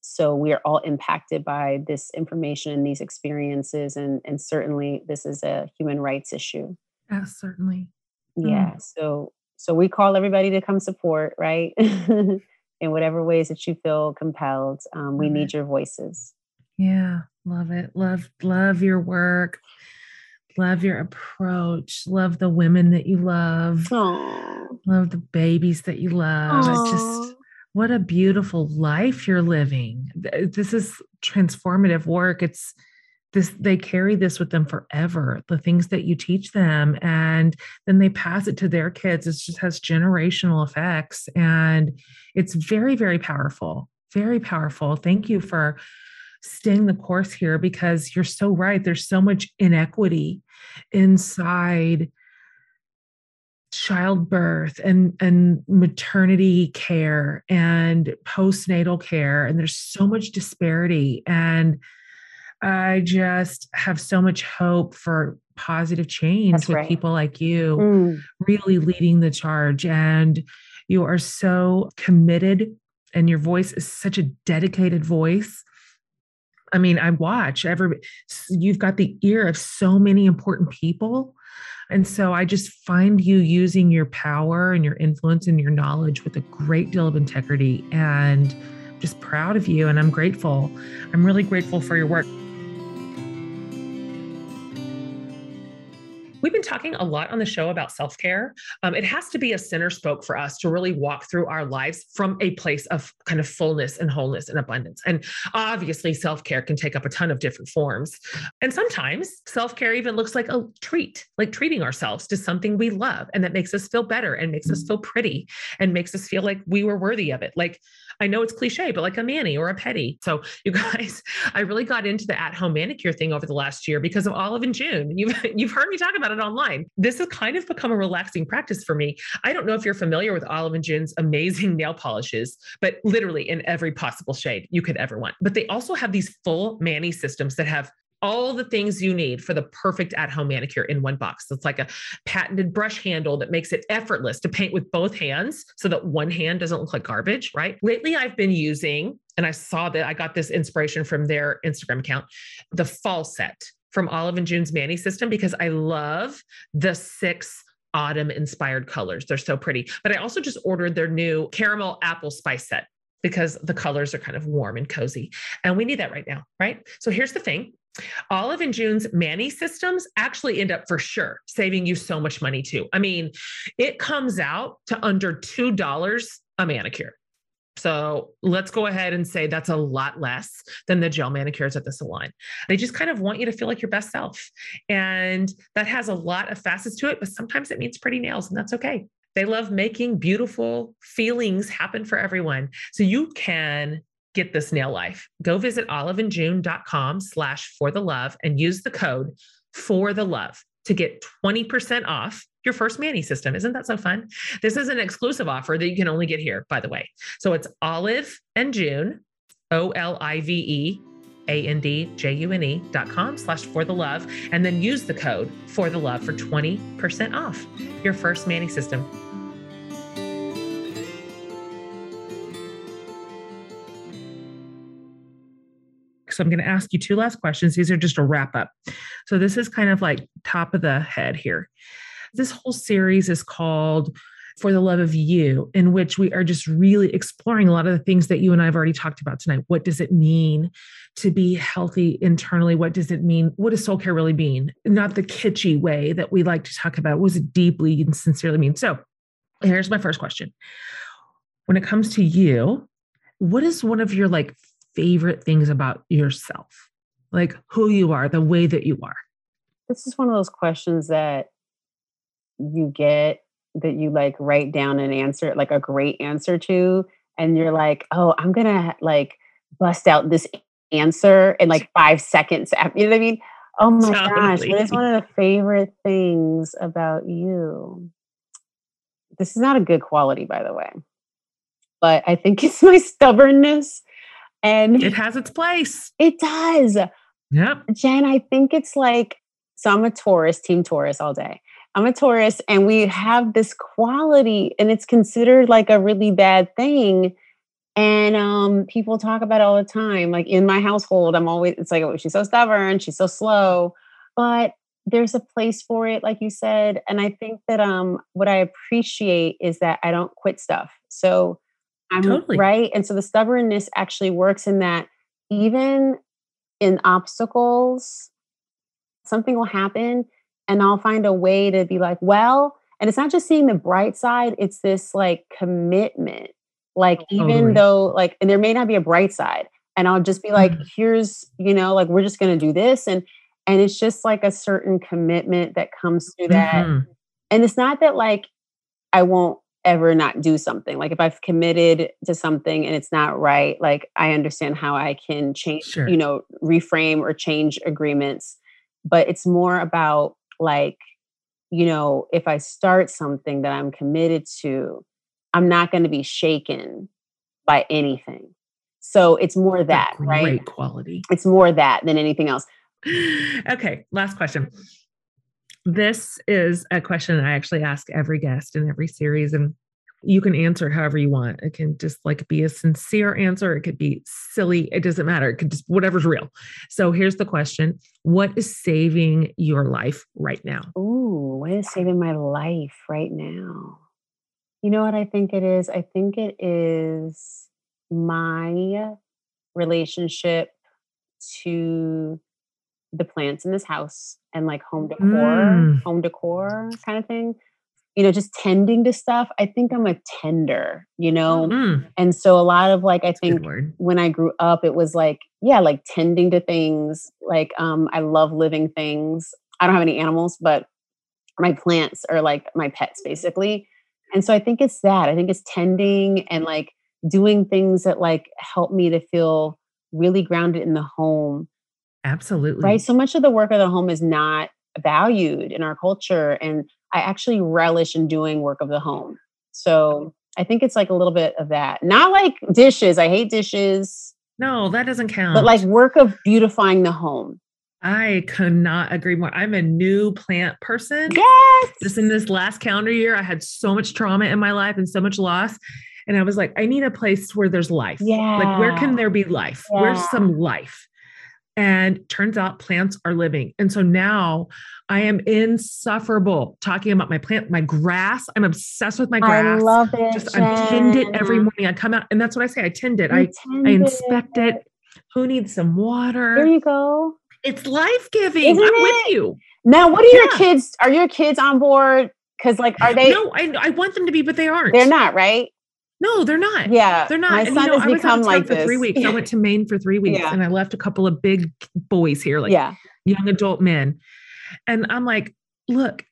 so we are all impacted by this information and these experiences and and certainly this is a human rights issue yes certainly yeah mm. so so we call everybody to come support right [LAUGHS] in whatever ways that you feel compelled um, we need your voices yeah love it love love your work love your approach. Love the women that you love. Aww. Love the babies that you love. just what a beautiful life you're living. This is transformative work. It's this they carry this with them forever the things that you teach them and then they pass it to their kids it just has generational effects and it's very very powerful very powerful thank you for staying the course here because you're so right. There's so much inequity inside childbirth and and maternity care and postnatal care and there's so much disparity and i just have so much hope for positive change That's with right. people like you mm. really leading the charge and you are so committed and your voice is such a dedicated voice I mean, I watch every, you've got the ear of so many important people. And so I just find you using your power and your influence and your knowledge with a great deal of integrity and just proud of you. And I'm grateful. I'm really grateful for your work. We've been talking a lot on the show about self care. Um, it has to be a center spoke for us to really walk through our lives from a place of kind of fullness and wholeness and abundance. And obviously, self care can take up a ton of different forms. And sometimes self care even looks like a treat, like treating ourselves to something we love and that makes us feel better and makes us feel pretty and makes us feel like we were worthy of it. Like, I know it's cliche, but like a mani or a pedi. So, you [LAUGHS] guys, I really got into the at home manicure thing over the last year because of Olive and June. [LAUGHS] You've, you've heard me talk about about it online. This has kind of become a relaxing practice for me. I don't know if you're familiar with Olive and June's amazing [LAUGHS] nail polishes, but literally in every possible shade you could ever want. But they also have these full mani systems that have all the things you need for the perfect at home manicure in one box. It's like a patented brush handle that makes it effortless to paint with both hands so that one hand doesn't look like garbage, right? Lately, I've been using, and I saw that I got this inspiration from their Instagram account, the fall set from Olive and June's Mani system because I love the six autumn inspired colors. They're so pretty. But I also just ordered their new caramel apple spice set because the colors are kind of warm and cozy. And we need that right now, right? So here's the thing. Olive and June's Mani systems actually end up for sure saving you so much money too. I mean, it comes out to under $2 a manicure. So let's go ahead and say that's a lot less than the gel manicures at the salon. They just kind of want you to feel like your best self. And that has a lot of facets to it, but sometimes it means pretty nails, and that's okay. They love making beautiful feelings happen for everyone. So you can get this nail life. Go visit oliveandjune.com slash for the love and use the code for the love to get 20% off your first Mani system. Isn't that so fun? This is an exclusive offer that you can only get here, by the way. So it's Olive and June, O L I V E A N D J U N E dot com slash for the love, and then use the code for the love for 20% off your first Mani system. So I'm going to ask you two last questions. These are just a wrap up. So this is kind of like top of the head here. This whole series is called For the Love of You, in which we are just really exploring a lot of the things that you and I have already talked about tonight. What does it mean to be healthy internally? What does it mean? What does soul care really mean? Not the kitschy way that we like to talk about. What does it deeply and sincerely mean? So here's my first question. When it comes to you, what is one of your like favorite things about yourself? Like who you are, the way that you are? This is one of those questions that you get that you like write down an answer, like a great answer to, and you're like, oh, I'm gonna like bust out this answer in like five seconds. After, You know what I mean? Oh my totally. gosh, what is one of the favorite things about you? This is not a good quality, by the way, but I think [LAUGHS] it's my stubbornness. And it has its place. It does. Yep. Jen, I think it's like, so I'm a Taurus, team Taurus all day. I'm a Taurus and we have this quality and it's considered like a really bad thing. And um, people talk about it all the time. Like in my household, I'm always, it's like, oh, she's so stubborn, she's so slow. But there's a place for it, like you said. And I think that um, what I appreciate is that I don't quit stuff. So I'm totally. right. And so the stubbornness actually works in that even in obstacles, something will happen and I'll find a way to be like, well, and it's not just seeing the bright side, it's this like commitment. Like, even totally. though, like, and there may not be a bright side, and I'll just be like, mm-hmm. here's, you know, like, we're just going to do this. And, and it's just like a certain commitment that comes through that. Mm-hmm. And it's not that like I won't ever not do something. Like if I've committed to something and it's not right, like I understand how I can change, sure. you know, reframe or change agreements. But it's more about like you know if i start something that i'm committed to i'm not going to be shaken by anything so it's more that right great quality it's more that than anything else okay last question this is a question i actually ask every guest in every series and you can answer however you want. It can just like be a sincere answer. It could be silly. It doesn't matter. It could just whatever's real. So here's the question What is saving your life right now? Ooh, what is saving my life right now? You know what I think it is? I think it is my relationship to the plants in this house and like home decor, mm. home decor kind of thing you know, just tending to stuff. I think I'm a tender, you know? Mm-hmm. And so a lot of like, I That's think when I grew up, it was like, yeah, like tending to things. Like, um, I love living things. I don't have any animals, but my plants are like my pets basically. And so I think it's that. I think it's tending and like doing things that like help me to feel really grounded in the home. Absolutely. Right. So much of the work of the home is not valued in our culture. And I actually relish in doing work of the home. So I think it's like a little bit of that. Not like dishes. I hate dishes. No, that doesn't count. But like work of beautifying the home. I could not agree more. I'm a new plant person. Yes. Just in this last calendar year, I had so much trauma in my life and so much loss. And I was like, I need a place where there's life. Yeah. Like, where can there be life? Yeah. Where's some life? And turns out plants are living. And so now I am insufferable talking about my plant, my grass. I'm obsessed with my grass. I love it. Just Jen. I tend it every morning. I come out, and that's what I say. I tend it. I, tend I inspect it. it. Who needs some water? There you go. It's life giving. I'm it? with you. Now, what are yeah. your kids? Are your kids on board? Because, like, are they? No, I, I want them to be, but they aren't. They're not, right? No, they're not. Yeah, they're not. My and, son you know, has I become like for this. three weeks. I went to Maine for three weeks, Yeah. and I left a couple of big boys here, like yeah, young adult men, and I'm like, look,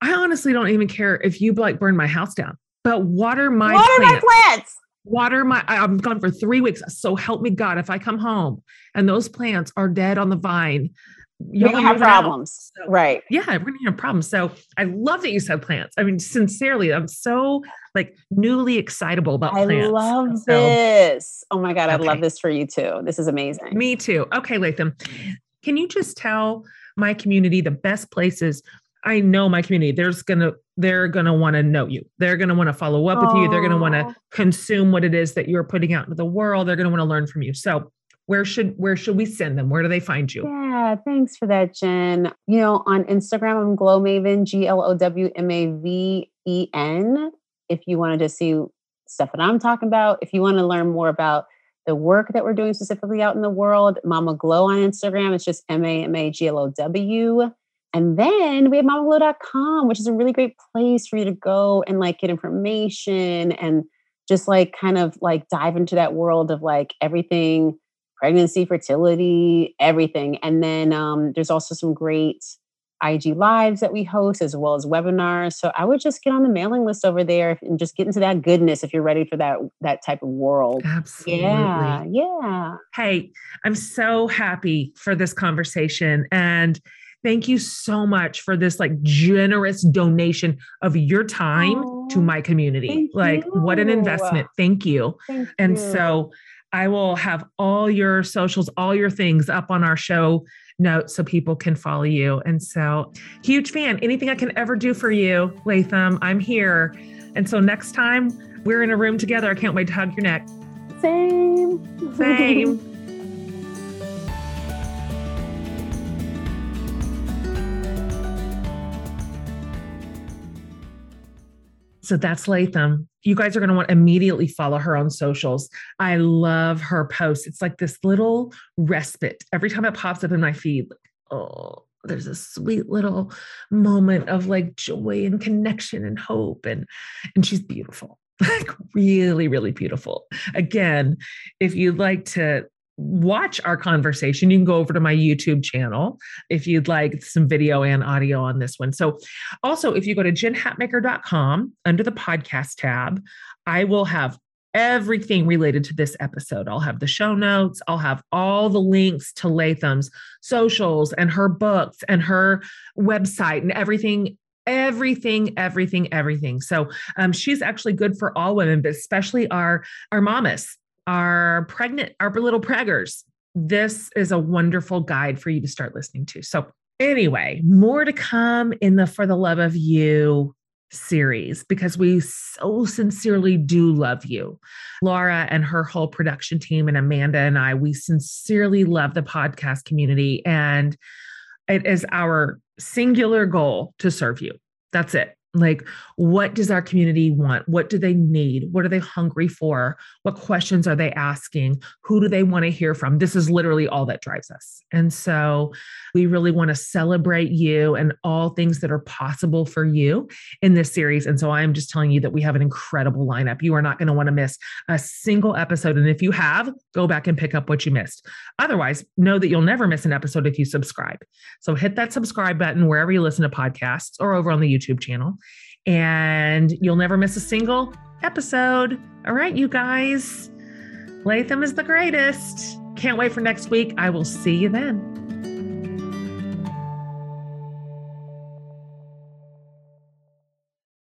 I honestly don't even care if you like burn my house down, but water my what are my plants. plants? water my i'm gone for three weeks so help me god if i come home and those plants are dead on the vine You're gonna have problems, So- right? yeah we're gonna have problems. So i love that you said plants. I mean sincerely i'm so like newly excitable about I plants. I love So, this. Oh my god, I love this for you too. This is amazing. me too. Okay latham. Can you just tell my community the best places? I know my community. There's gonna they're gonna want to know you. They're gonna want to follow up with you. They're gonna want to consume what it is that you're putting out into the world. They're going to want to learn from you. So where should where should we send them where do they find you Yeah, thanks for that, Jen. You know, on Instagram, I'm Glow Maven, G L O W M A V E N. If you wanted to see stuff that I'm talking about, if you want to learn more about the work that we're doing specifically out in the world, Mama Glow on Instagram. It's just M A M A G L O W. And then we have mamaglow.com, which is a really great place for you to go and like get information and just like kind of like dive into that world of like everything pregnancy, fertility, everything. And then um, there's also some great IG lives that we host as well as webinars. So I would just get on the mailing list over there and just get into that goodness if you're ready for that that type of world. absolutely Yeah, yeah. hey i'm so happy for this conversation and thank you so much for this like generous donation of your time to my community like what an investment thank you Thank And you. so I will have all your socials, all your things up on our show notes so people can follow you. And so, huge fan. Anything I can ever do for you, Latham, I'm here. And so, next time we're in a room together, I can't wait to hug your neck. same. Same. [LAUGHS] So that's Latham. You guys are going to want to immediately follow her on socials. I love her posts. It's like this little respite. Every time it pops up in my feed, like, oh, there's a sweet little moment of like joy and connection and hope. And and she's beautiful. [LAUGHS] Like really, really beautiful. Again, if you'd like to watch our conversation, you can go over to my YouTube channel if you'd like some video and audio on this one. So, also, if you go to jenhatmaker.com under the podcast tab, I will have everything related to this episode. I'll have the show notes, I'll have all the links to Latham's socials and her books and her website and everything. Everything, everything, everything. So um, she's actually good for all women, but especially our our mamas, our pregnant, our little preggers. This is a wonderful guide for you to start listening to. So anyway, more to come in the For the Love of You series because we so sincerely do love you. Laura and her whole production team, and Amanda and I, we sincerely love the podcast community. And it is our singular goal to serve you. That's it. Like, what does our community want? What do they need? What are they hungry for? What questions are they asking? Who do they want to hear from? This is literally all that drives us. And so we really want to celebrate you and all things that are possible for you in this series. And so I'm just telling you that we have an incredible lineup. You are not going to want to miss a single episode. And if you have, go back and pick up what you missed. Otherwise, know that you'll never miss an episode if you subscribe. So hit that subscribe button wherever you listen to podcasts or over on the YouTube channel, and you'll never miss a single episode. All right, you guys. Latham is the greatest. Can't wait for next week. I will see you then.